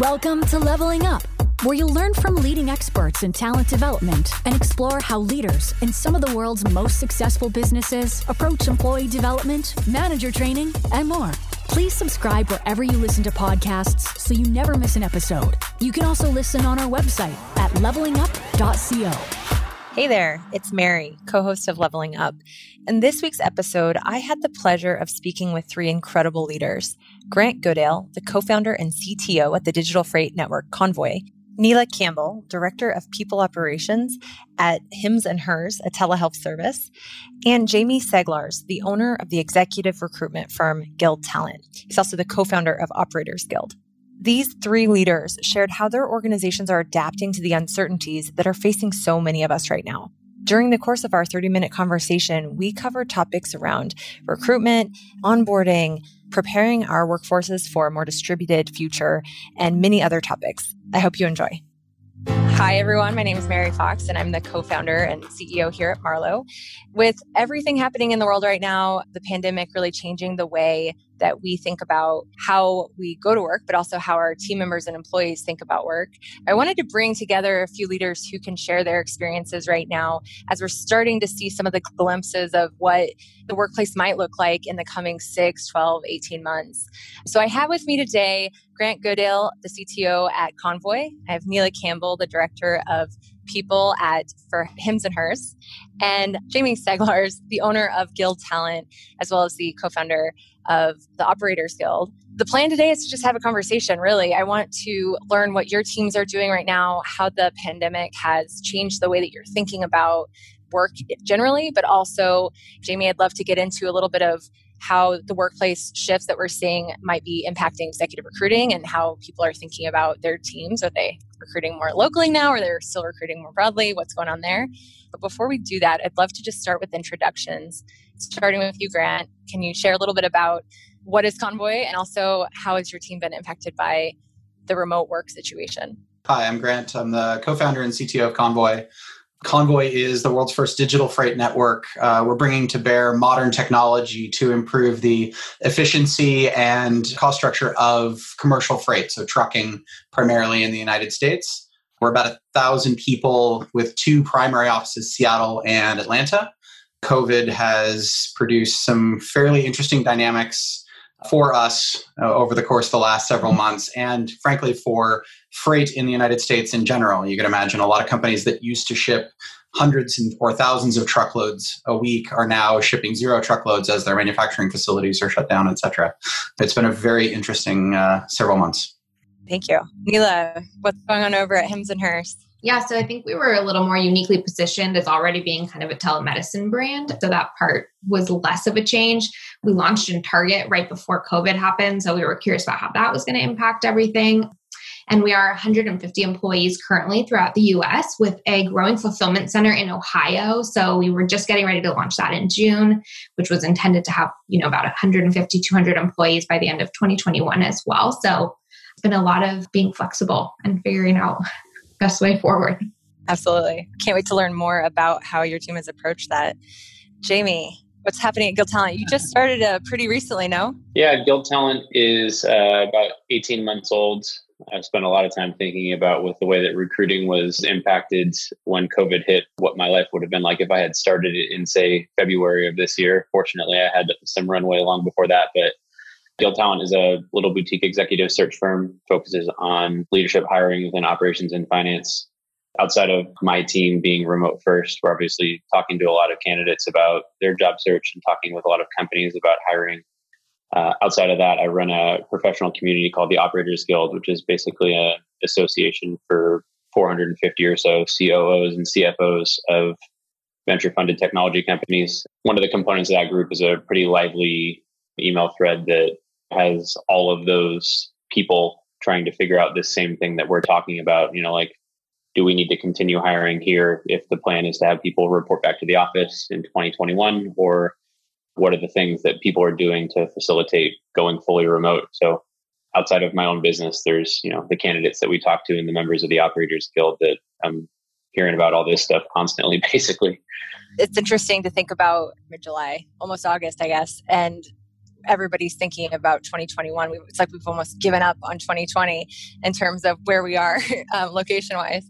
Welcome to Leveling Up, where you'll learn from leading experts in talent development and explore how leaders in some of the world's most successful businesses approach employee development, manager training, and more. Please subscribe wherever you listen to podcasts so you never miss an episode. You can also listen on our website at levelingup.co. Hey there, it's Mary, co host of Leveling Up. In this week's episode, I had the pleasure of speaking with three incredible leaders Grant Goodale, the co founder and CTO at the digital freight network Convoy, Neela Campbell, Director of People Operations at Hims and Hers, a telehealth service, and Jamie Seglars, the owner of the executive recruitment firm Guild Talent. He's also the co founder of Operators Guild. These three leaders shared how their organizations are adapting to the uncertainties that are facing so many of us right now. During the course of our 30 minute conversation, we covered topics around recruitment, onboarding, preparing our workforces for a more distributed future, and many other topics. I hope you enjoy. Hi, everyone. My name is Mary Fox, and I'm the co founder and CEO here at Marlowe. With everything happening in the world right now, the pandemic really changing the way that we think about how we go to work, but also how our team members and employees think about work. I wanted to bring together a few leaders who can share their experiences right now as we're starting to see some of the glimpses of what the workplace might look like in the coming 6, 12, 18 months. So I have with me today Grant Goodale, the CTO at Convoy. I have Neela Campbell, the director of people at for Hims and Hers, and Jamie Seglars, the owner of Guild Talent, as well as the co-founder of the Operators Guild. The plan today is to just have a conversation, really. I want to learn what your teams are doing right now, how the pandemic has changed the way that you're thinking about work generally, but also, Jamie, I'd love to get into a little bit of how the workplace shifts that we're seeing might be impacting executive recruiting and how people are thinking about their teams. Are they recruiting more locally now or they're still recruiting more broadly? What's going on there? But before we do that, I'd love to just start with introductions. Starting with you, Grant, can you share a little bit about what is Convoy and also how has your team been impacted by the remote work situation? Hi, I'm Grant. I'm the co founder and CTO of Convoy. Convoy is the world's first digital freight network. Uh, we're bringing to bear modern technology to improve the efficiency and cost structure of commercial freight, so trucking primarily in the United States. We're about a thousand people with two primary offices, Seattle and Atlanta. COVID has produced some fairly interesting dynamics for us uh, over the course of the last several months, and frankly, for freight in the United States in general. You can imagine a lot of companies that used to ship hundreds or thousands of truckloads a week are now shipping zero truckloads as their manufacturing facilities are shut down, et cetera. It's been a very interesting uh, several months. Thank you. Neela, what's going on over at Hims and Hers? Yeah, so I think we were a little more uniquely positioned as already being kind of a telemedicine brand. So that part was less of a change. We launched in Target right before COVID happened. So we were curious about how that was going to impact everything. And we are 150 employees currently throughout the US with a growing fulfillment center in Ohio. So we were just getting ready to launch that in June, which was intended to have, you know, about 150, 200 employees by the end of 2021 as well. So it's been a lot of being flexible and figuring out best way forward. Absolutely. Can't wait to learn more about how your team has approached that. Jamie, what's happening at Guild Talent? You just started uh, pretty recently, no? Yeah, Guild Talent is uh, about 18 months old. I've spent a lot of time thinking about with the way that recruiting was impacted when COVID hit, what my life would have been like if I had started it in, say, February of this year. Fortunately, I had some runway long before that, but Guild Talent is a little boutique executive search firm, focuses on leadership hiring within operations and finance. Outside of my team being remote first, we're obviously talking to a lot of candidates about their job search and talking with a lot of companies about hiring. Uh, outside of that, I run a professional community called the Operators Guild, which is basically an association for 450 or so COOs and CFOs of venture funded technology companies. One of the components of that group is a pretty lively email thread that has all of those people trying to figure out this same thing that we're talking about. You know, like, do we need to continue hiring here if the plan is to have people report back to the office in 2021? Or what are the things that people are doing to facilitate going fully remote? So, outside of my own business, there's, you know, the candidates that we talk to and the members of the Operators Guild that I'm hearing about all this stuff constantly, basically. It's interesting to think about July, almost August, I guess. And everybody's thinking about 2021. It's like we've almost given up on 2020 in terms of where we are um, location wise.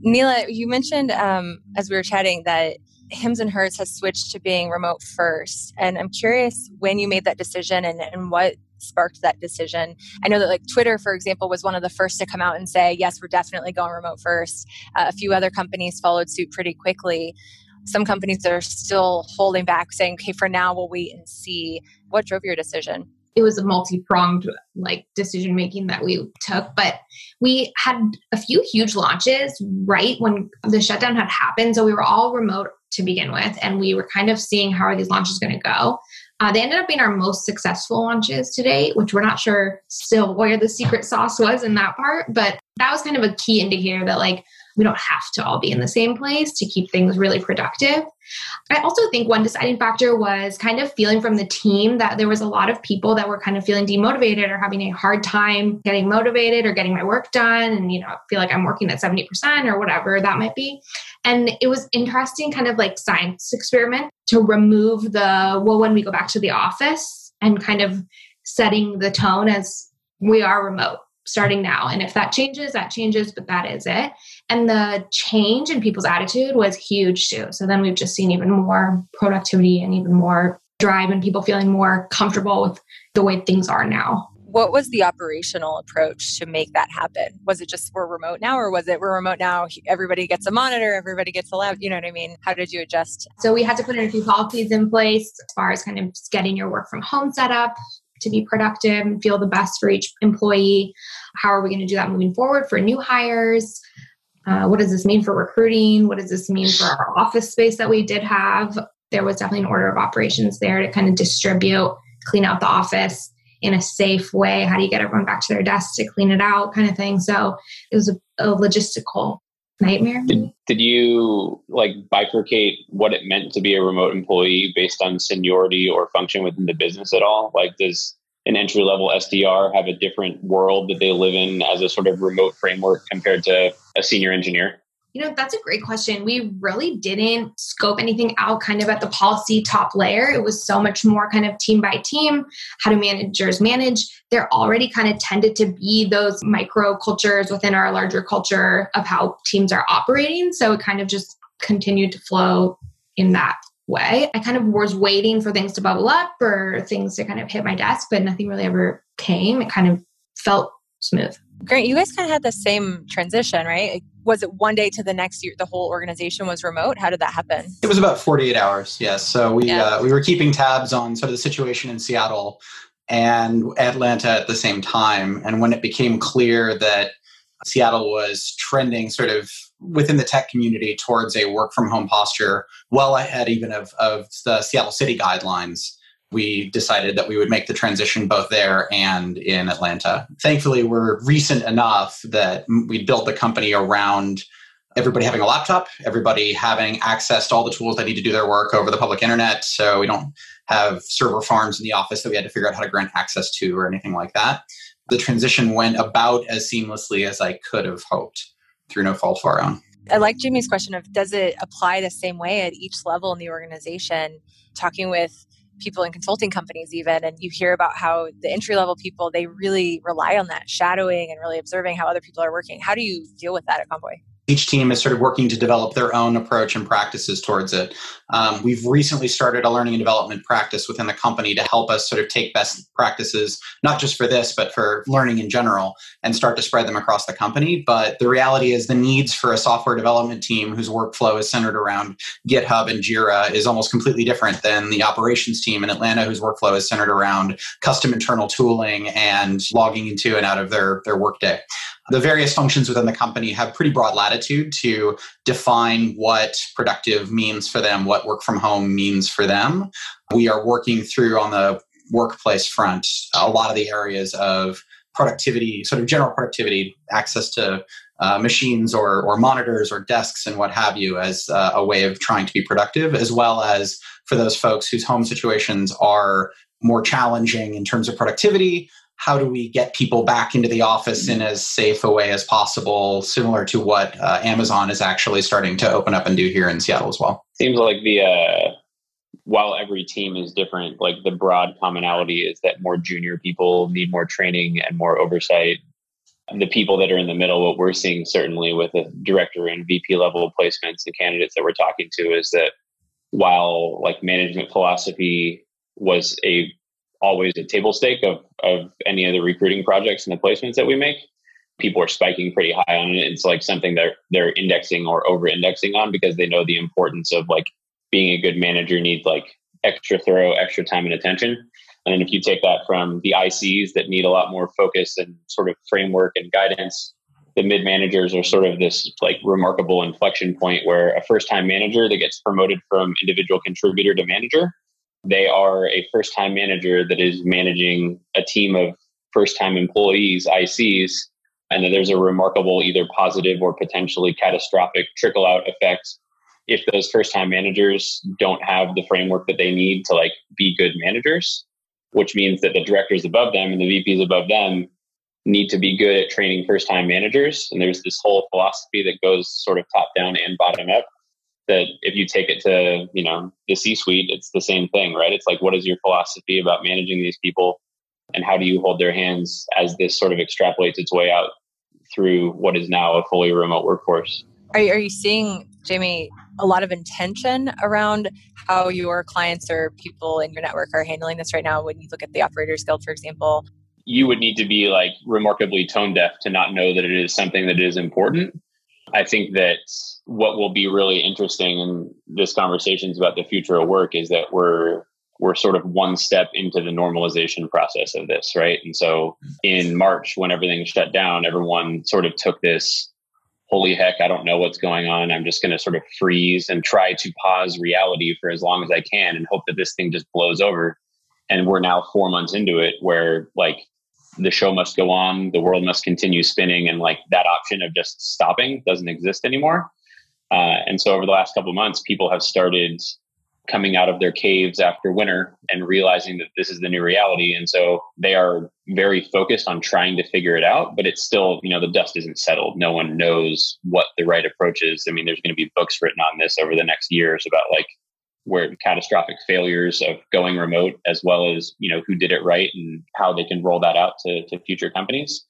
Neela, you mentioned um, as we were chatting that Hims and Hers has switched to being remote first. And I'm curious when you made that decision and, and what sparked that decision. I know that like Twitter, for example, was one of the first to come out and say, yes, we're definitely going remote first. Uh, a few other companies followed suit pretty quickly. Some companies are still holding back, saying, okay, for now, we'll wait and see. What drove your decision? it was a multi-pronged like decision making that we took but we had a few huge launches right when the shutdown had happened so we were all remote to begin with and we were kind of seeing how are these launches going to go. Uh, they ended up being our most successful launches to date which we're not sure still where the secret sauce was in that part but that was kind of a key indicator that like we don't have to all be in the same place to keep things really productive. I also think one deciding factor was kind of feeling from the team that there was a lot of people that were kind of feeling demotivated or having a hard time getting motivated or getting my work done and you know feel like I'm working at 70% or whatever that might be. And it was interesting kind of like science experiment to remove the well when we go back to the office and kind of setting the tone as we are remote starting now. And if that changes, that changes, but that is it. And the change in people's attitude was huge too. So then we've just seen even more productivity and even more drive and people feeling more comfortable with the way things are now. What was the operational approach to make that happen? Was it just we're remote now, or was it we're remote now? Everybody gets a monitor, everybody gets a lab. You know what I mean? How did you adjust? So we had to put in a few policies in place as far as kind of getting your work from home set up, to be productive and feel the best for each employee. How are we going to do that moving forward for new hires? Uh, what does this mean for recruiting? What does this mean for our office space that we did have? There was definitely an order of operations there to kind of distribute, clean out the office in a safe way. How do you get everyone back to their desks to clean it out, kind of thing? So it was a, a logistical nightmare. Did, did you like bifurcate what it meant to be a remote employee based on seniority or function within the business at all? Like, does an entry level SDR have a different world that they live in as a sort of remote framework compared to a senior engineer? You know, that's a great question. We really didn't scope anything out kind of at the policy top layer. It was so much more kind of team by team. How do managers manage? There already kind of tended to be those micro cultures within our larger culture of how teams are operating. So it kind of just continued to flow in that way. I kind of was waiting for things to bubble up or things to kind of hit my desk, but nothing really ever came. It kind of felt smooth. Great. You guys kind of had the same transition, right? Was it one day to the next year? The whole organization was remote. How did that happen? It was about 48 hours. Yes. So we yeah. uh, we were keeping tabs on sort of the situation in Seattle and Atlanta at the same time. And when it became clear that Seattle was trending sort of within the tech community towards a work from home posture, well ahead even of, of the Seattle City guidelines we decided that we would make the transition both there and in Atlanta. Thankfully, we're recent enough that we built the company around everybody having a laptop, everybody having access to all the tools they need to do their work over the public internet. So we don't have server farms in the office that we had to figure out how to grant access to or anything like that. The transition went about as seamlessly as I could have hoped through no fault of our own. I like Jimmy's question of does it apply the same way at each level in the organization? Talking with people in consulting companies even and you hear about how the entry level people they really rely on that shadowing and really observing how other people are working. How do you deal with that at convoy each team is sort of working to develop their own approach and practices towards it. Um, we've recently started a learning and development practice within the company to help us sort of take best practices, not just for this, but for learning in general, and start to spread them across the company. But the reality is, the needs for a software development team whose workflow is centered around GitHub and Jira is almost completely different than the operations team in Atlanta, whose workflow is centered around custom internal tooling and logging into and out of their, their workday the various functions within the company have pretty broad latitude to define what productive means for them, what work from home means for them. We are working through on the workplace front a lot of the areas of productivity, sort of general productivity, access to uh, machines or, or monitors or desks and what have you as uh, a way of trying to be productive, as well as for those folks whose home situations are more challenging in terms of productivity, how do we get people back into the office in as safe a way as possible, similar to what uh, Amazon is actually starting to open up and do here in Seattle as well. Seems like the uh, while every team is different, like the broad commonality is that more junior people need more training and more oversight. And the people that are in the middle, what we're seeing certainly with the director and VP level placements and candidates that we're talking to is that while like management philosophy was a always a table stake of of any of the recruiting projects and the placements that we make, people are spiking pretty high on it. It's like something they're they're indexing or over indexing on because they know the importance of like being a good manager needs like extra thorough, extra time and attention. And if you take that from the ICs that need a lot more focus and sort of framework and guidance, the mid managers are sort of this like remarkable inflection point where a first time manager that gets promoted from individual contributor to manager, they are a first time manager that is managing a team of first time employees, ICs, and that there's a remarkable either positive or potentially catastrophic trickle out effect if those first time managers don't have the framework that they need to like be good managers which means that the directors above them and the vps above them need to be good at training first time managers. And there's this whole philosophy that goes sort of top down and bottom up that if you take it to you know the c suite it's the same thing right it's like what is your philosophy about managing these people and how do you hold their hands as this sort of extrapolates its way out through what is now a fully remote workforce. Are you, are you seeing, Jamie, a lot of intention around how your clients or people in your network are handling this right now when you look at the Operators Guild, for example? You would need to be like remarkably tone deaf to not know that it is something that is important. I think that what will be really interesting in this conversations about the future of work is that we're we're sort of one step into the normalization process of this, right? And so in March, when everything shut down, everyone sort of took this holy heck, I don't know what's going on. I'm just going to sort of freeze and try to pause reality for as long as I can and hope that this thing just blows over. And we're now four months into it where like the show must go on, the world must continue spinning, and like that option of just stopping doesn't exist anymore. Uh, and so over the last couple months, people have started coming out of their caves after winter and realizing that this is the new reality. And so they are very focused on trying to figure it out, but it's still, you know, the dust isn't settled. No one knows what the right approach is. I mean, there's going to be books written on this over the next years about like where catastrophic failures of going remote, as well as, you know, who did it right and how they can roll that out to, to future companies.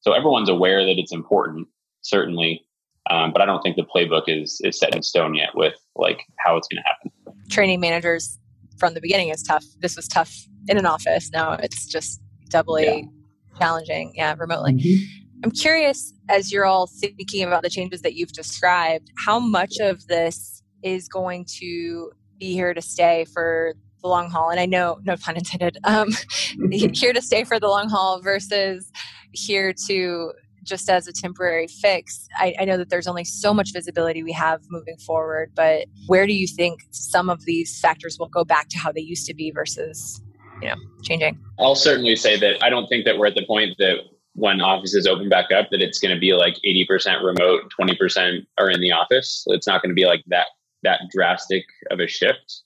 So everyone's aware that it's important, certainly. Um, but I don't think the playbook is is set in stone yet with like how it's going to happen training managers from the beginning is tough. This was tough in an office. Now it's just doubly yeah. challenging, yeah, remotely. Mm-hmm. I'm curious, as you're all thinking about the changes that you've described, how much of this is going to be here to stay for the long haul? And I know, no pun intended, um, here to stay for the long haul versus here to just as a temporary fix. I, I, know that there's only so much visibility we have moving forward, but where do you think some of these factors will go back to how they used to be versus, you know, changing? I'll certainly say that I don't think that we're at the point that when offices open back up that it's going to be like 80% remote, 20% are in the office. It's not going to be like that that drastic of a shift.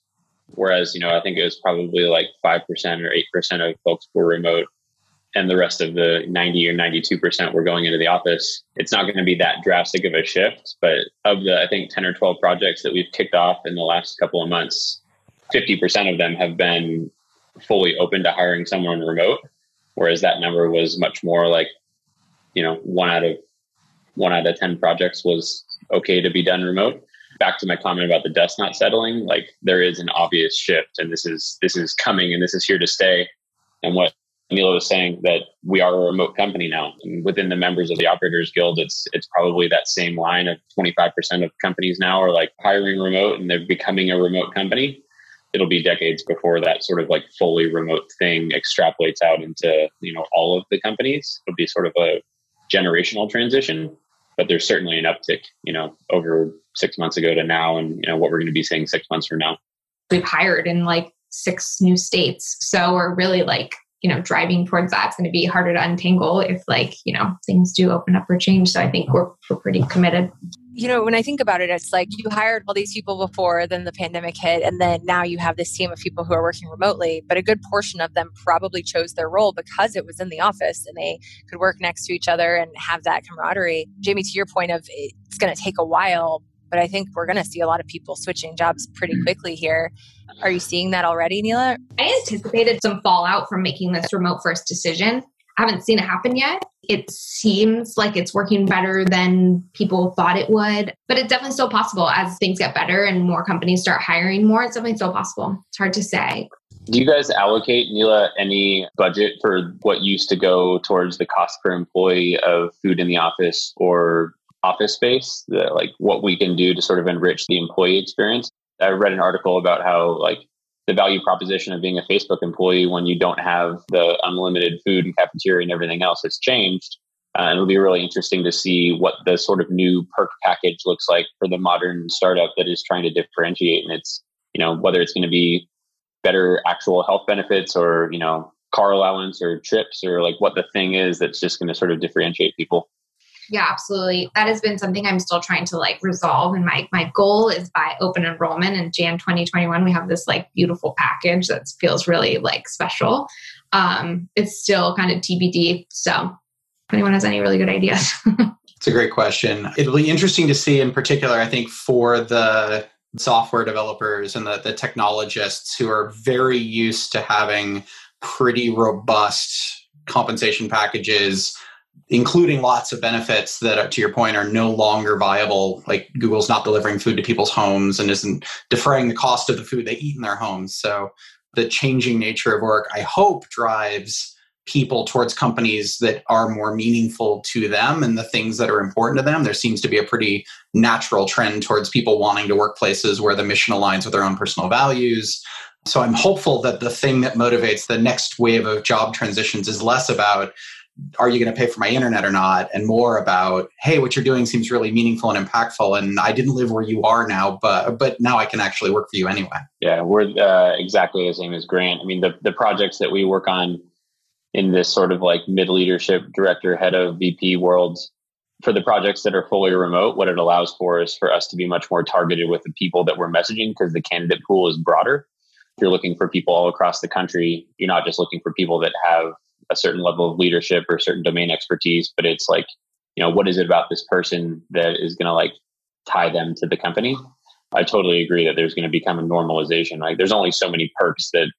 Whereas, you know, I think it was probably like 5% or 8% of folks were remote and the rest of the 90 or 92% were going into the office, it's not going to be that drastic of a shift. But of the, I think, 10 or 12 projects that we've kicked off in the last couple of months, 50% of them have been fully open to hiring someone remote, whereas that number was much more like, you know, one out of one out of 10 projects was okay to be done remote. Back to my comment about the dust not settling, like there is an obvious shift and this is this is coming and this is here to stay. And what Neil was saying that we are a remote company now. And within the members of the Operators Guild, it's it's probably that same line of 25% of companies now are like hiring remote and they're becoming a remote company. It'll be decades before that sort of like fully remote thing extrapolates out into, you know, all of the companies. It'll be sort of a generational transition, but there's certainly an uptick, you know, over six months ago to now and, you know, what we're going to be seeing six months from now. We've hired in like six new states. So we're really like you know driving towards that's going to be harder to untangle if like you know things do open up or change so i think we're, we're pretty committed you know when i think about it it's like you hired all these people before then the pandemic hit and then now you have this team of people who are working remotely but a good portion of them probably chose their role because it was in the office and they could work next to each other and have that camaraderie jamie to your point of it's going to take a while but I think we're going to see a lot of people switching jobs pretty mm-hmm. quickly here. Are you seeing that already, Neela? I anticipated some fallout from making this remote first decision. I haven't seen it happen yet. It seems like it's working better than people thought it would, but it's definitely still possible as things get better and more companies start hiring more. It's definitely still possible. It's hard to say. Do you guys allocate, Neela, any budget for what used to go towards the cost per employee of food in the office or office space? The, like what we can do to sort of enrich the employee experience? I read an article about how like the value proposition of being a Facebook employee when you don't have the unlimited food and cafeteria and everything else has changed. Uh, and it'll be really interesting to see what the sort of new perk package looks like for the modern startup that is trying to differentiate. And it's, you know, whether it's going to be better actual health benefits or, you know, car allowance or trips or like what the thing is that's just going to sort of differentiate people. Yeah, absolutely. That has been something I'm still trying to like resolve. And my my goal is by open enrollment in Jan 2021, we have this like beautiful package that feels really like special. Um, it's still kind of TBD. So if anyone has any really good ideas. it's a great question. It'll be interesting to see in particular, I think, for the software developers and the, the technologists who are very used to having pretty robust compensation packages including lots of benefits that uh, to your point are no longer viable like google's not delivering food to people's homes and isn't deferring the cost of the food they eat in their homes. So the changing nature of work i hope drives people towards companies that are more meaningful to them and the things that are important to them. There seems to be a pretty natural trend towards people wanting to work places where the mission aligns with their own personal values. So i'm hopeful that the thing that motivates the next wave of job transitions is less about are you going to pay for my internet or not? And more about hey what you're doing seems really meaningful and impactful and i didn't live where you are now but but now i can actually work for you anyway. Yeah we're uh, exactly the same as grant. I mean the, the projects that we work on in this sort of like mid leadership director head of vp worlds for the projects that are fully remote what it allows for is for us to be much more targeted with the people that we're messaging because the candidate pool is broader. If you're looking for people all across the country you're not just looking for people that have a certain level of leadership or certain domain expertise, but it's like, you know, what is it about this person that is going to like tie them to the company? I totally agree that there's going to become a normalization. Like there's only so many perks that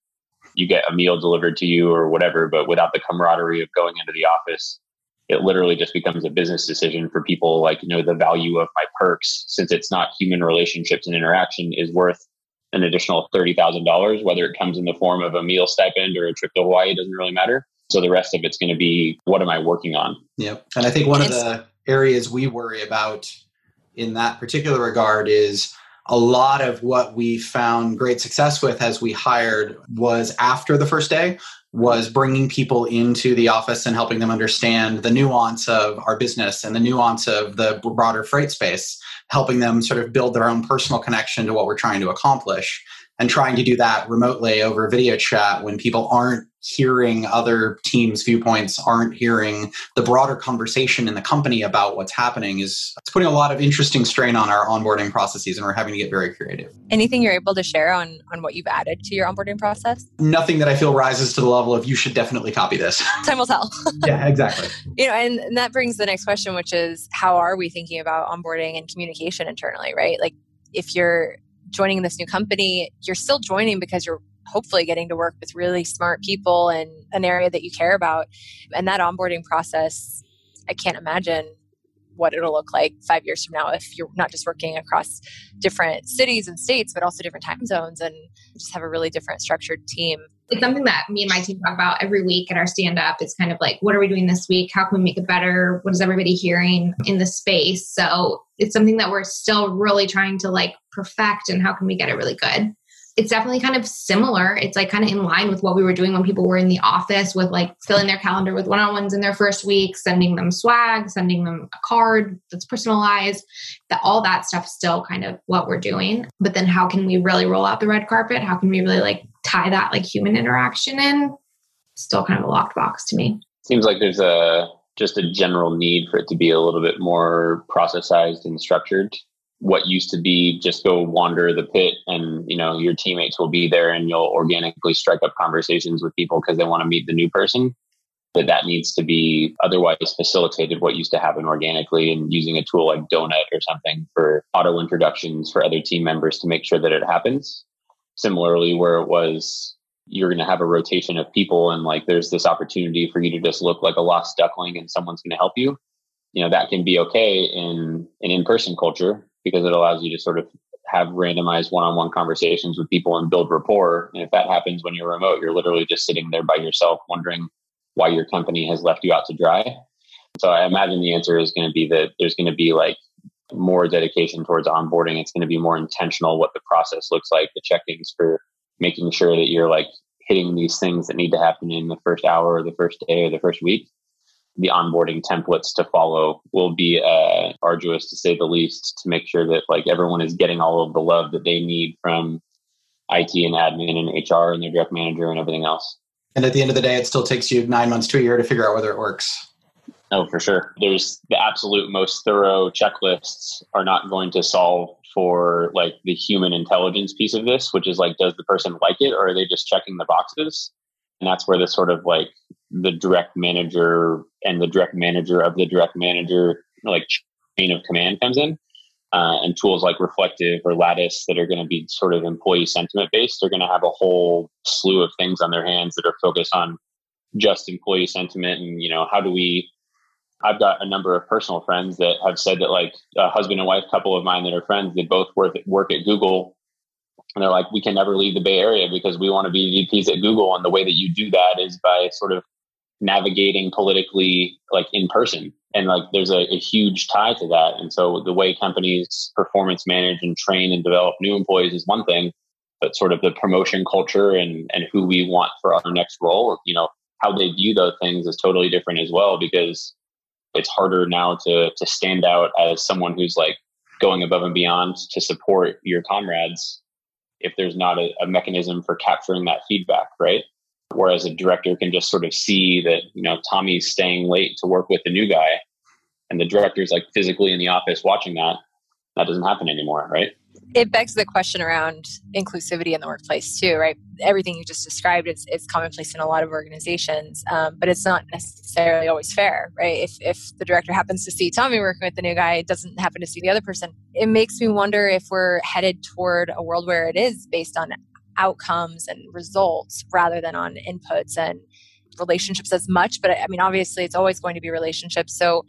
you get a meal delivered to you or whatever, but without the camaraderie of going into the office, it literally just becomes a business decision for people like, you know, the value of my perks, since it's not human relationships and interaction, is worth an additional $30,000, whether it comes in the form of a meal stipend or a trip to Hawaii, doesn't really matter. So the rest of it's going to be what am I working on? Yep. And I think one of the areas we worry about in that particular regard is a lot of what we found great success with as we hired was after the first day was bringing people into the office and helping them understand the nuance of our business and the nuance of the broader freight space helping them sort of build their own personal connection to what we're trying to accomplish and trying to do that remotely over video chat when people aren't hearing other teams viewpoints aren't hearing the broader conversation in the company about what's happening is it's putting a lot of interesting strain on our onboarding processes and we're having to get very creative. Anything you're able to share on on what you've added to your onboarding process? Nothing that i feel rises to the level of you should definitely copy this. Time will tell. Yeah exactly. You know and, and that brings the next question which is how are we thinking about onboarding and communication internally right? Like if you're joining this new company, you're still joining because you're hopefully getting to work with really smart people in an area that you care about. And that onboarding process, I can't imagine what it'll look like five years from now if you're not just working across different cities and states, but also different time zones and just have a really different structured team. It's something that me and my team talk about every week at our stand up. It's kind of like, what are we doing this week? How can we make it better? What is everybody hearing in the space? So it's something that we're still really trying to like perfect and how can we get it really good it's definitely kind of similar. It's like kind of in line with what we were doing when people were in the office with like filling their calendar with one on ones in their first week, sending them swag, sending them a card that's personalized. That all that stuff still kind of what we're doing. But then how can we really roll out the red carpet? How can we really like tie that like human interaction in? Still kind of a locked box to me. Seems like there's a just a general need for it to be a little bit more processized and structured what used to be just go wander the pit and you know your teammates will be there and you'll organically strike up conversations with people because they want to meet the new person. That that needs to be otherwise facilitated what used to happen organically and using a tool like donut or something for auto introductions for other team members to make sure that it happens. Similarly where it was you're going to have a rotation of people and like there's this opportunity for you to just look like a lost duckling and someone's going to help you. You know that can be okay in an in-person culture because it allows you to sort of have randomized one-on-one conversations with people and build rapport. And if that happens when you're remote you're literally just sitting there by yourself wondering why your company has left you out to dry. So i imagine the answer is going to be that there's going to be like more dedication towards onboarding. It's going to be more intentional what the process looks like the check-ins for making sure that you're like hitting these things that need to happen in the first hour or the first day or the first week the onboarding templates to follow will be uh, arduous to say the least to make sure that like everyone is getting all of the love that they need from IT and admin and HR and their direct manager and everything else. And at the end of the day, it still takes you nine months to a year to figure out whether it works. Oh, for sure. There's the absolute most thorough checklists are not going to solve for like the human intelligence piece of this, which is like, does the person like it or are they just checking the boxes? And that's where the sort of like the direct manager and the direct manager of the direct manager like chain of command comes in. Uh, and tools like Reflektive or Lattice that are going to be sort of employee sentiment based, they're going to have a whole slew of things on their hands that are focused on just employee sentiment and you know how do we I've got a number of personal friends that have said that like a husband and wife couple of mine that are friends, they both work at, work at Google. And they're like, we can never leave the Bay Area because we want to be VPs at Google. And the way that you do that is by sort of navigating politically like in person. And like there's a, a huge tie to that. And so the way companies performance manage and train and develop new employees is one thing, but sort of the promotion culture and, and who we want for our next role, you know, how they view those things is totally different as well because it's harder now to to stand out as someone who's like going above and beyond to support your comrades if there's not a, a, mechanism for capturing that feedback right whereas a director can just sort of see that you know tommy's staying late to work with the new guy and the director's like physically in the office watching that that doesn't happen anymore right? It begs the question around inclusivity in the workplace too right? Everything you just described is, is commonplace in a lot of organizations um, but it's not necessarily always fair right? If, if the director happens to see tommy working with the new guy doesn't happen to see the other person. It makes me wonder if we're headed toward a world where it is based on outcomes and results rather than on inputs and relationships as much. But i mean obviously it's always going to be relationships. So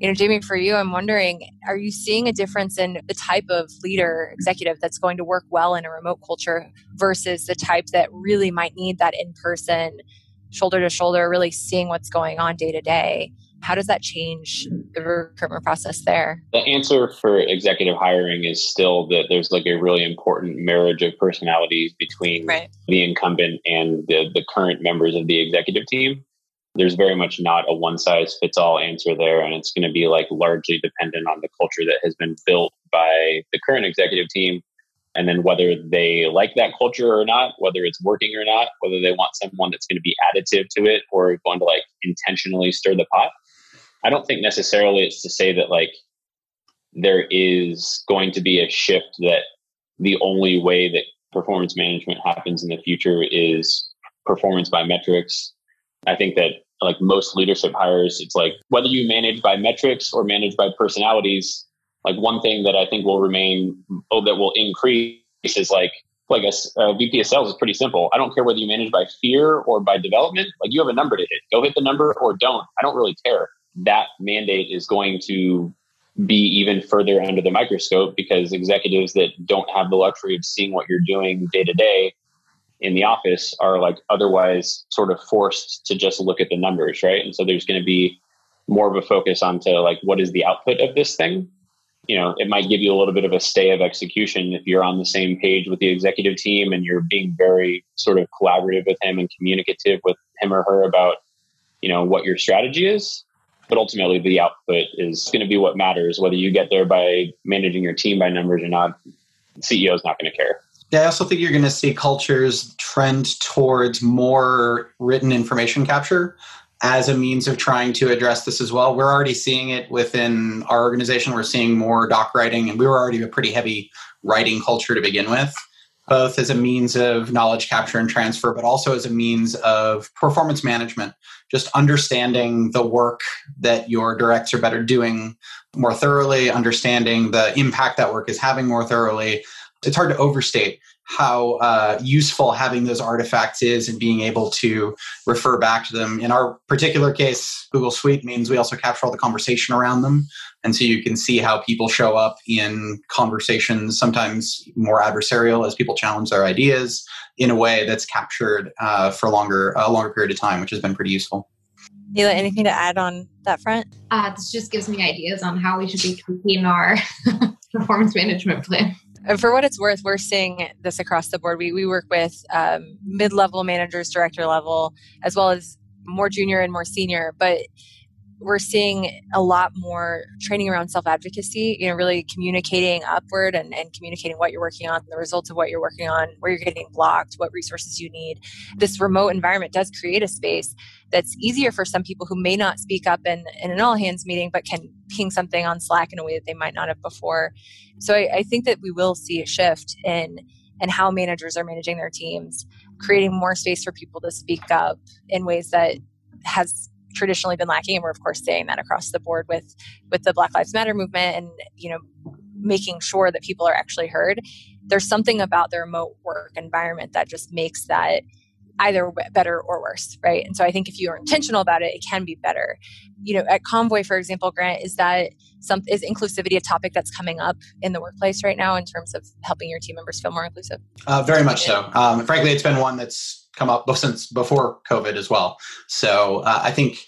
you know jamie for you i'm wondering are you seeing a difference in the type of leader executive that's going to work well in a remote culture versus the type that really might need that in person shoulder to shoulder really seeing what's going on day to day how does that change the recruitment process there the answer for executive hiring is still that there's like a really important marriage of personalities between right. the incumbent and the, the current members of the executive team there's very much not a one size fits all answer there. And it's going to be like largely dependent on the culture that has been built by the current executive team. And then whether they like that culture or not, whether it's working or not, whether they want someone that's going to be additive to it or going to like intentionally stir the pot. I don't think necessarily it's to say that like there is going to be a shift that the only way that performance management happens in the future is performance by metrics I think that like most leadership hires, it's like whether you manage by metrics or manage by personalities, like one thing that I think will remain, oh, that will increase is like, like a, a VP of sales is pretty simple. I don't care whether you manage by fear or by development. Like you have a number to hit. Go hit the number or don't. I don't really care. That mandate is going to be even further under the microscope because executives that don't have the luxury of seeing what you're doing day to day in the office are like otherwise sort of forced to just look at the numbers, right? And so there's going to be more of a focus onto like what is the output of this thing. You know, it might give you a little bit of a stay of execution if you're on the same page with the executive team and you're being very sort of collaborative with him and communicative with him or her about, you know, what your strategy is. But ultimately, the output is going to be what matters. Whether you get there by managing your team by numbers or not, CEO is not going to care. Yeah, I also think you're going to see cultures trend towards more written information capture as a means of trying to address this as well. We're already seeing it within our organization. We're seeing more doc writing, and we were already a pretty heavy writing culture to begin with. Both as a means of knowledge capture and transfer, but also as a means of performance management, just understanding the work that your directs are better doing more thoroughly, understanding the impact that work is having more thoroughly. It's hard to overstate how uh, useful having those artifacts is and being able to refer back to them. In our particular case, Google Suite means we also capture all the conversation around them. And so you can see how people show up in conversations, sometimes more adversarial as people challenge their ideas in a way that's captured uh, for longer, a longer period of time, which has been pretty useful. Neela, anything to add on that front? Uh, this just gives me ideas on how we should be tweaking our performance management plan. And for what it's worth, we're seeing this across the board. We, we work with um, mid level managers, director level, as well as more junior and more senior. But we're seeing a lot more training around self advocacy, you know, really communicating upward and, and communicating what you're working on, the results of what you're working on, where you're getting blocked, what resources you need. This remote environment does create a space that's easier for some people who may not speak up in, in an all hands meeting, but can ping something on Slack in a way that they might not have before. So I, I think that we will see a shift in and how managers are managing their teams, creating more space for people to speak up in ways that has traditionally been lacking and we're of course seeing that across the board with with the black lives matter movement and you know making sure that people are actually heard. There's something about the remote work environment that just makes that either better or worse right? And so i think if you're intentional about it it can be better. You know at convoy for example grant is that some is inclusivity a topic that's coming up in the workplace right now in terms of helping your team members feel more inclusive? Uh, very much so. Um, frankly it's been one that's come up since before COVID as well. So uh, I think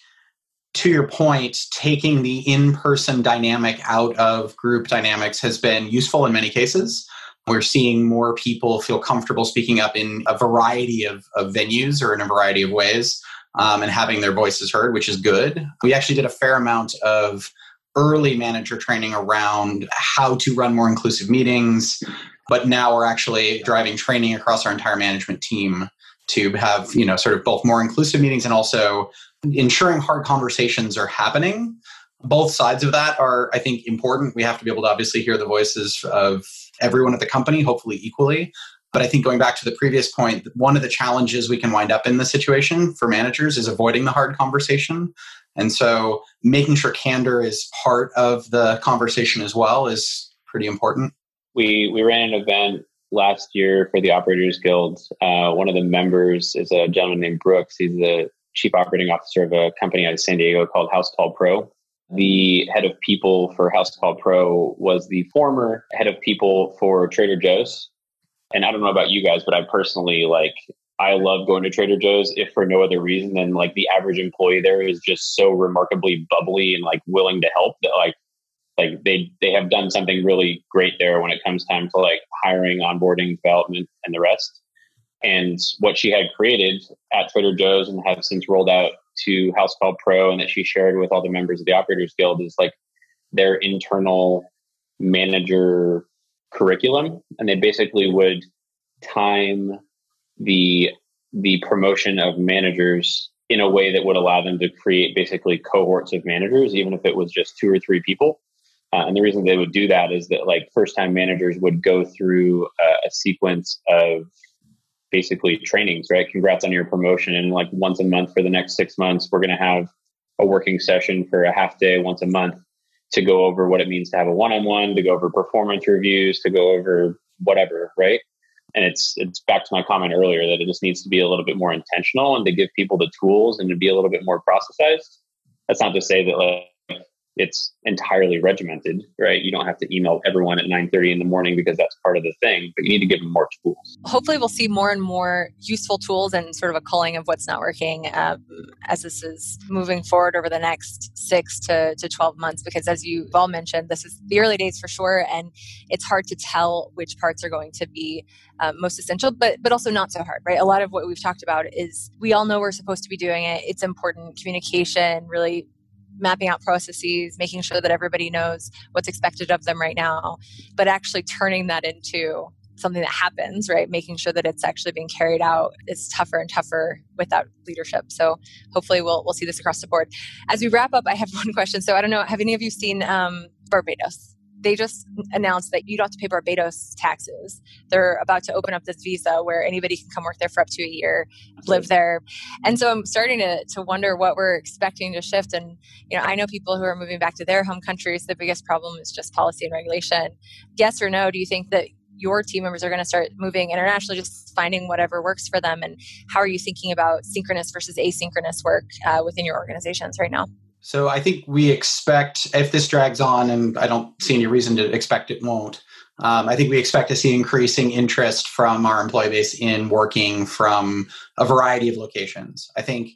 to your point, taking the in person dynamic out of group dynamics has been useful in many cases. We're seeing more people feel comfortable speaking up in a variety of, of venues or in a variety of ways um, and having their voices heard, which is good. We actually did a fair amount of early manager training around how to run more inclusive meetings, but now we're actually driving training across our entire management team to have you know sort of both more inclusive meetings and also ensuring hard conversations are happening. Both sides of that are i think important. We have to be able to obviously hear the voices of everyone at the company hopefully equally. But i think going back to the previous point one of the challenges we can wind up in the situation for managers is avoiding the hard conversation. And so making sure candor is part of the conversation as well is pretty important. We we ran an event last year for the Operators Guild. Uh, one of the members is a gentleman named Brooks. He's the chief operating officer of a company out of San Diego called Housecall Pro. The head of people for Housecall Pro was the former head of people for Trader Joe's. And I don't know about you guys, but I personally like I love going to Trader Joe's if for no other reason than like the average employee there is just so remarkably bubbly and like willing to help that like like they they have done something really great there when it comes time to like hiring onboarding development and the rest. And what she had created at trader joe's and have since rolled out to Housecall Pro and that she shared with all the members of the operators guild is like their internal manager curriculum. And they basically would time the the promotion of managers in a way that would allow them to create basically cohorts of managers even if it was just two or three people uh, and the reason they would do that is that like first time managers would go through a, a sequence of basically trainings, right? Congrats on your promotion. And like once a month for the next six months, we're going to have a working session for a half day once a month to go over what it means to have a one-on-one, to go over performance reviews, to go over whatever, right? And it's it's back to my comment earlier that it just needs to be a little bit more intentional and to give people the tools and to be a little bit more processized. That's not to say that like it's entirely regimented, right? You don't have to email everyone at 9:30 in the morning because that's part of the thing, but you need to give them more tools. Hopefully, we'll see more and more useful tools and sort of a culling of what's not working um, as this is moving forward over the next six to, to 12 months. Because as you all mentioned, this is the early days for sure, and it's hard to tell which parts are going to be um, most essential, but but also not so hard, right? A lot of what we've talked about is we all know we're supposed to be doing it. It's important communication, really mapping out processes, making sure that everybody knows what's expected of them right now, but actually turning that into something that happens, right? Making sure that it's actually being carried out is tougher and tougher without leadership. So hopefully we'll we'll see this across the board. As we wrap up, I have one question. So I don't know, have any of you seen um, Barbados? They just announced that you don't have to pay Barbados taxes. They're about to open up this visa where anybody can come work there for up to a year, live there. And so I'm starting to, to wonder what we're expecting to shift. And, you know, I know people who are moving back to their home countries, the biggest problem is just policy and regulation. Yes or no, do you think that your team members are going to start moving internationally, just finding whatever works for them? And how are you thinking about synchronous versus asynchronous work uh, within your organizations right now? So I think we expect, if this drags on, and I don't see any reason to expect it won't, um, I think we expect to see increasing interest from our employee base in working from a variety of locations. I think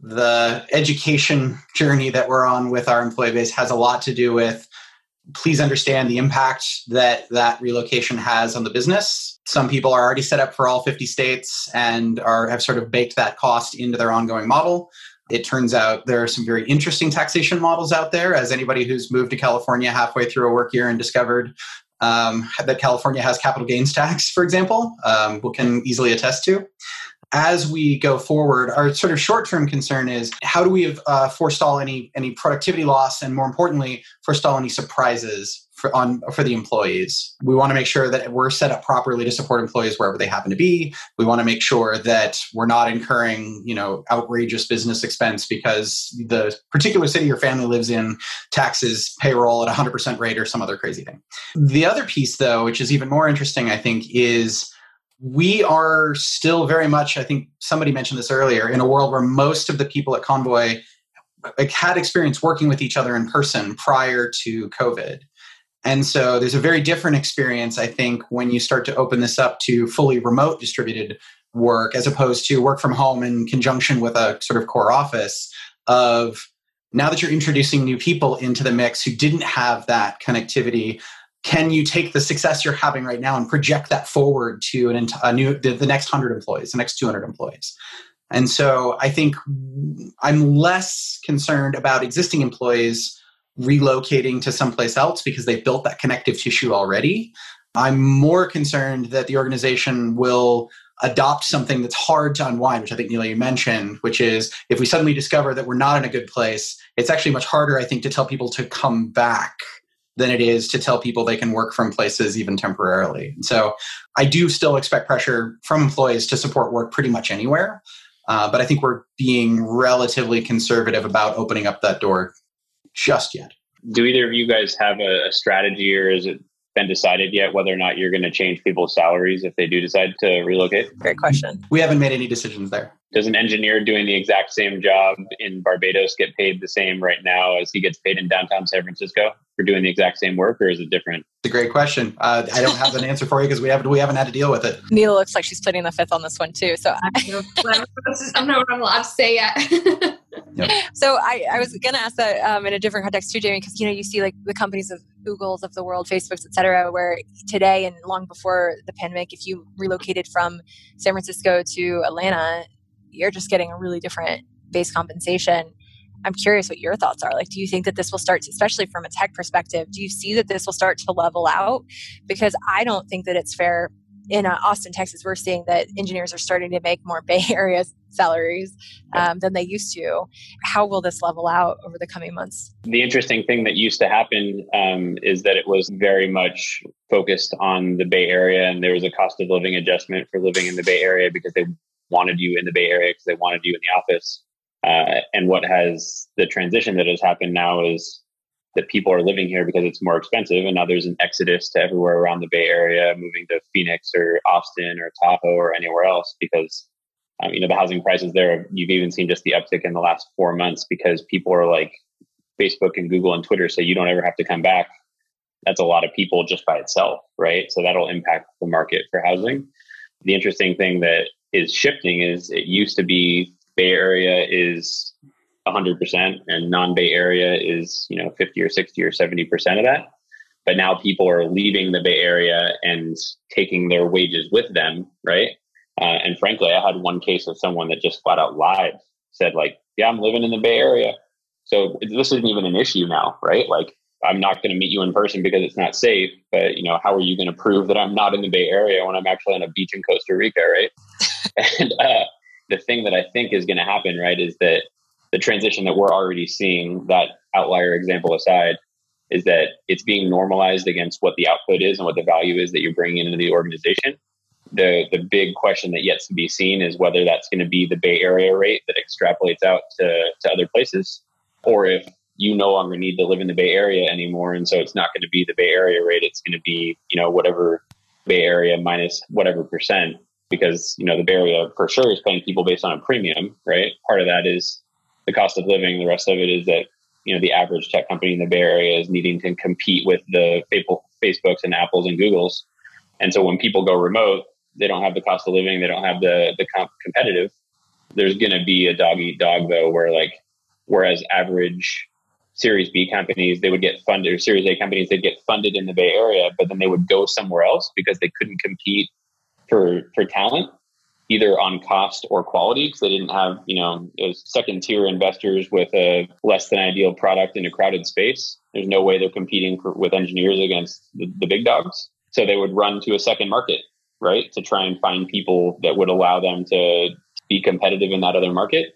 the education journey that we're on with our employee base has a lot to do with please understand the impact that that relocation has on the business. Some people are already set up for all 50 states and are have sort of baked that cost into their ongoing model. It turns out there are some very interesting taxation models out there. As anybody who's moved to California halfway through a work year and discovered um, that California has capital gains tax, for example, um, can easily attest to as we go forward, our sort of short-term concern is how do we uh, forestall any any productivity loss, and more importantly, forestall any surprises for on for the employees. We want to make sure that we're set up properly to support employees wherever they happen to be. We want to make sure that we're not incurring you know outrageous business expense because the particular city your family lives in taxes payroll at 100% rate or some other crazy thing. The other piece, though, which is even more interesting, I think, is we are still very much, I think somebody mentioned this earlier, in a world where most of the people at Convoy uh, had experience working with each other in person prior to COVID. And so there's a very different experience, I think, when you start to open this up to fully remote distributed work as opposed to work from home in conjunction with a sort of core office of now that you're introducing new people into the mix who didn't have that connectivity can you take the success you're having right now and project that forward to an, a new the, the next 100 employees the next 200 employees? And so i think i'm less concerned about existing employees relocating to someplace else because they've built that connective tissue already i'm more concerned that the organization will adopt something that's hard to unwind, which I think Neela you mentioned, which is if we suddenly discover that we're not in a good place, it's actually much harder, I think, to tell people to come back than it is to tell people they can work from places even temporarily. So I do still expect pressure from employees to support work pretty much anywhere. Uh, but I think we're being relatively conservative about opening up that door just yet. Do either of you guys have a, strategy or is it been decided yet whether or not you're going to change people's salaries if they do decide to relocate? Great question. We haven't made any decisions there. Does an engineer doing the exact same job in Barbados get paid the same right now as he gets paid in downtown San Francisco for doing the exact same work, or is it different? It's a great question. Uh, I don't have an answer for you because we haven't we haven't had to deal with it. Neela looks like she's putting the fifth on this one too. So I, I'm not allowed to say yet. Yep. So I, I was going to ask that um, in a different context too, Jamie, because you know you see like the companies of Google's of the world, Facebooks, et cetera, where today and long before the pandemic, if you relocated from San Francisco to Atlanta, you're just getting a really different base compensation. I'm curious what your thoughts are. Like, do you think that this will start, to, especially from a tech perspective, do you see that this will start to level out? Because I don't think that it's fair in uh, Austin, Texas, we're seeing that engineers are starting to make more Bay Area salaries um, than they used to. How will this level out over the coming months? The interesting thing that used to happen um, is that it was very much focused on the Bay Area, and there was a cost of living adjustment for living in the Bay Area because they wanted you in the Bay Area because they wanted you in the office. Uh, and what has the transition that has happened now is that people are living here because it's more expensive. And now there's an exodus to everywhere around the Bay Area, moving to Phoenix or Austin or Tahoe or anywhere else because, um, you know, the housing prices there, you've even seen just the uptick in the last four months because people are like Facebook and Google and Twitter say you don't ever have to come back. That's a lot of people just by itself, right? So that'll impact the market for housing. The interesting thing that is shifting is it used to be Bay Area is 100% and non-bay area is you know 50 or 60 or 70% of that. But now people are leaving the bay area and taking their wages with them right? Uh, and frankly i had one case of someone that just flat out lied said like yeah i'm living in the bay area. So this isn't even an issue now right? Like i'm not going to meet you in person because it's not safe but you know how are you going to prove that i'm not in the bay area when i'm actually on a beach in costa rica right? And uh, the thing that i think is going to happen right is that the transition that we're already seeing, that outlier example aside, is that it's being normalized against what the output is and what the value is that you're bringing into the organization. The the big question that yet to be seen is whether that's going to be the Bay Area rate that extrapolates out to, to other places, or if you no longer need to live in the Bay Area anymore, and so it's not going to be the Bay Area rate. It's going to be you know whatever Bay Area minus whatever percent, because you know the Bay Area for sure is paying people based on a premium, right? Part of that is the cost of living. The rest of it is that you know the average tech company in the Bay Area is needing to compete with the Facebooks and Apples and Googles, and so when people go remote, they don't have the cost of living, they don't have the the comp- competitive. There's going to be a dog eat dog though, where like whereas average Series B companies they would get funded, or Series A companies they'd get funded in the Bay Area, but then they would go somewhere else because they couldn't compete for for talent either on cost or quality because they didn't have you know second tier investors with a less than ideal product in a crowded space there's no way they're competing for, with engineers against the, the big dogs so they would run to a second market right? To try and find people that would allow them to be competitive in that other market.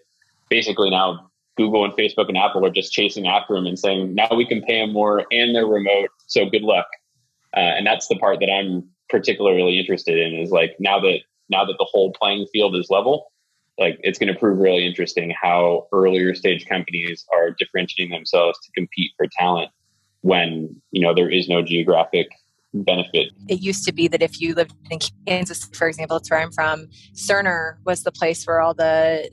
Basically, now Google and Facebook and Apple are just chasing after them and saying, now we can pay them more and they're remote. So good luck. Uh, and that's the part that I'm particularly interested in is like now that now that the whole playing field is level, like it's going to prove really interesting how earlier stage companies are differentiating themselves to compete for talent when you know there is no geographic benefit. It used to be that if you lived in Kansas, for example, that's where I'm from, Cerner was the place where all the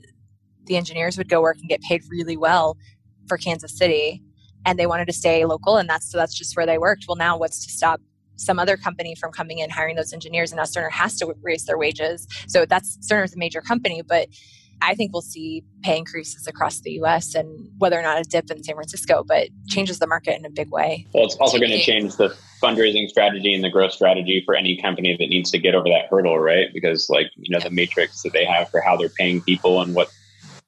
the engineers would go work and get paid really well for Kansas City, and they wanted to stay local, and that's so that's just where they worked. Well, now what's to stop some other company from coming in hiring those engineers? And now Cerner has to raise their wages. So that's Cerner's a major company, but I think we'll see pay increases across the US and whether or not a dip in San Francisco, but changes the market in a big way. Well, it's also going to change the fundraising strategy and the growth strategy for any company that needs to get over that hurdle, right? Because like, you know, the matrix that they have for how they're paying people and what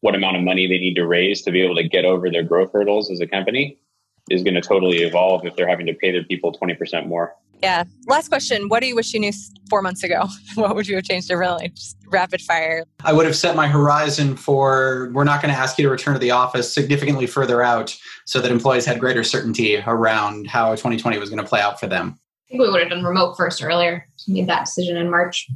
what amount of money they need to raise to be able to get over their growth hurdles as a company is going to totally evolve if they're having to pay their people 20% more. Yeah. Last question. What do you wish you knew four months ago? what would you have changed differently? Just rapid fire. I would have set my horizon for we're not going to ask you to return to the office significantly further out so that employees had greater certainty around how 2020 was going to play out for them. I think we would have done remote first earlier. Made that decision in March.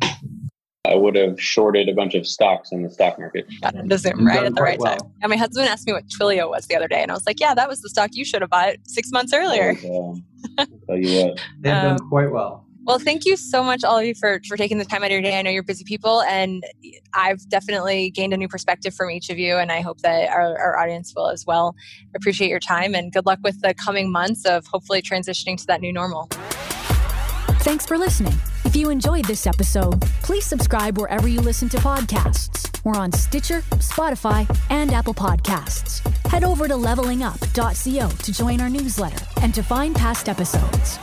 I would have shorted a bunch of stocks in the stock market. Got it. Zoom right at the right well. time. And my husband asked me what Twilio was the other day, and I was like, "Yeah, that was the stock you should have bought six months earlier." Oh, tell you what, they've um, done quite well. Well, thank you so much, all of you, for for taking the time out of your day. I know you're busy people, and I've definitely gained a new perspective from each of you, and I hope that our, our audience will as well. Appreciate your time, and good luck with the coming months of hopefully transitioning to that new normal. Thanks for listening. If you enjoyed this episode, please subscribe wherever you listen to podcasts. We're on Stitcher, Spotify, and Apple Podcasts. Head over to levelingup.co to join our newsletter and to find past episodes.